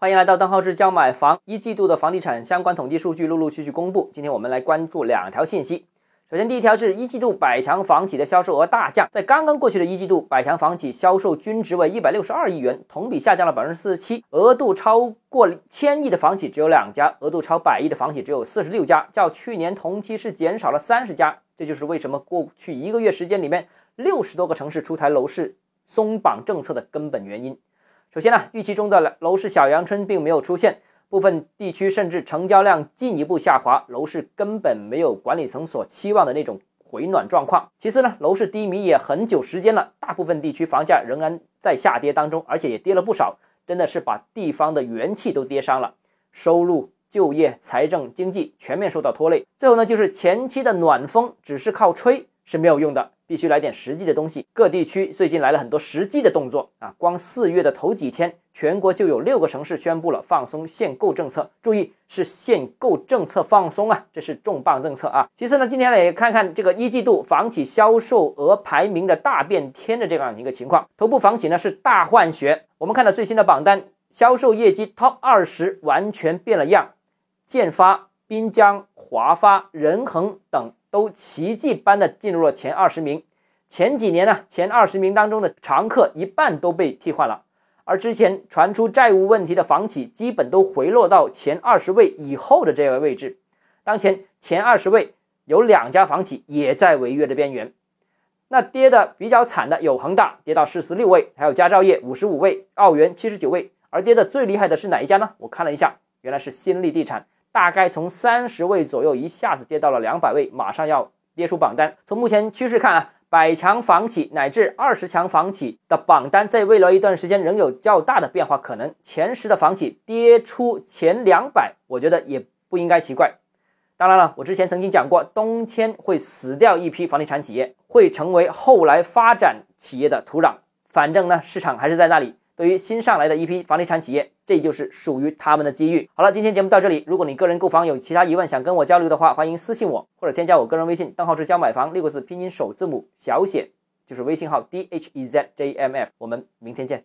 欢迎来到邓浩志教买房。一季度的房地产相关统计数据陆陆续续公布，今天我们来关注两条信息。首先，第一条是一季度百强房企的销售额大降，在刚刚过去的一季度，百强房企销售均值为一百六十二亿元，同比下降了百分之四十七。额度超过千亿的房企只有两家，额度超百亿的房企只有四十六家，较去年同期是减少了三十家。这就是为什么过去一个月时间里面，六十多个城市出台楼市松绑政策的根本原因。首先呢，预期中的楼市小阳春并没有出现，部分地区甚至成交量进一步下滑，楼市根本没有管理层所期望的那种回暖状况。其次呢，楼市低迷也很久时间了，大部分地区房价仍然在下跌当中，而且也跌了不少，真的是把地方的元气都跌伤了，收入、就业、财政、经济全面受到拖累。最后呢，就是前期的暖风只是靠吹是没有用的。必须来点实际的东西。各地区最近来了很多实际的动作啊！光四月的头几天，全国就有六个城市宣布了放松限购政策。注意，是限购政策放松啊，这是重磅政策啊！其次呢，今天来看看这个一季度房企销售额排名的大变天的这样一个情况。头部房企呢是大换血。我们看到最新的榜单，销售业绩 TOP 二十完全变了样，建发、滨江、华发、仁恒等。都奇迹般的进入了前二十名。前几年呢，前二十名当中的常客一半都被替换了，而之前传出债务问题的房企，基本都回落到前二十位以后的这个位置。当前前二十位有两家房企也在违约的边缘。那跌的比较惨的有恒大跌到四十六位，还有佳兆业五十五位，澳元七十九位。而跌的最厉害的是哪一家呢？我看了一下，原来是新力地产。大概从三十位左右一下子跌到了两百位，马上要跌出榜单。从目前趋势看啊，百强房企乃至二十强房企的榜单在未来一段时间仍有较大的变化可能。前十的房企跌出前两百，我觉得也不应该奇怪。当然了，我之前曾经讲过，东迁会死掉一批房地产企业，会成为后来发展企业的土壤。反正呢，市场还是在那里。对于新上来的一批房地产企业，这就是属于他们的机遇。好了，今天节目到这里。如果你个人购房有其他疑问，想跟我交流的话，欢迎私信我或者添加我个人微信，账号是教买房六个字拼音首字母小写，就是微信号 d h e z j m f。我们明天见。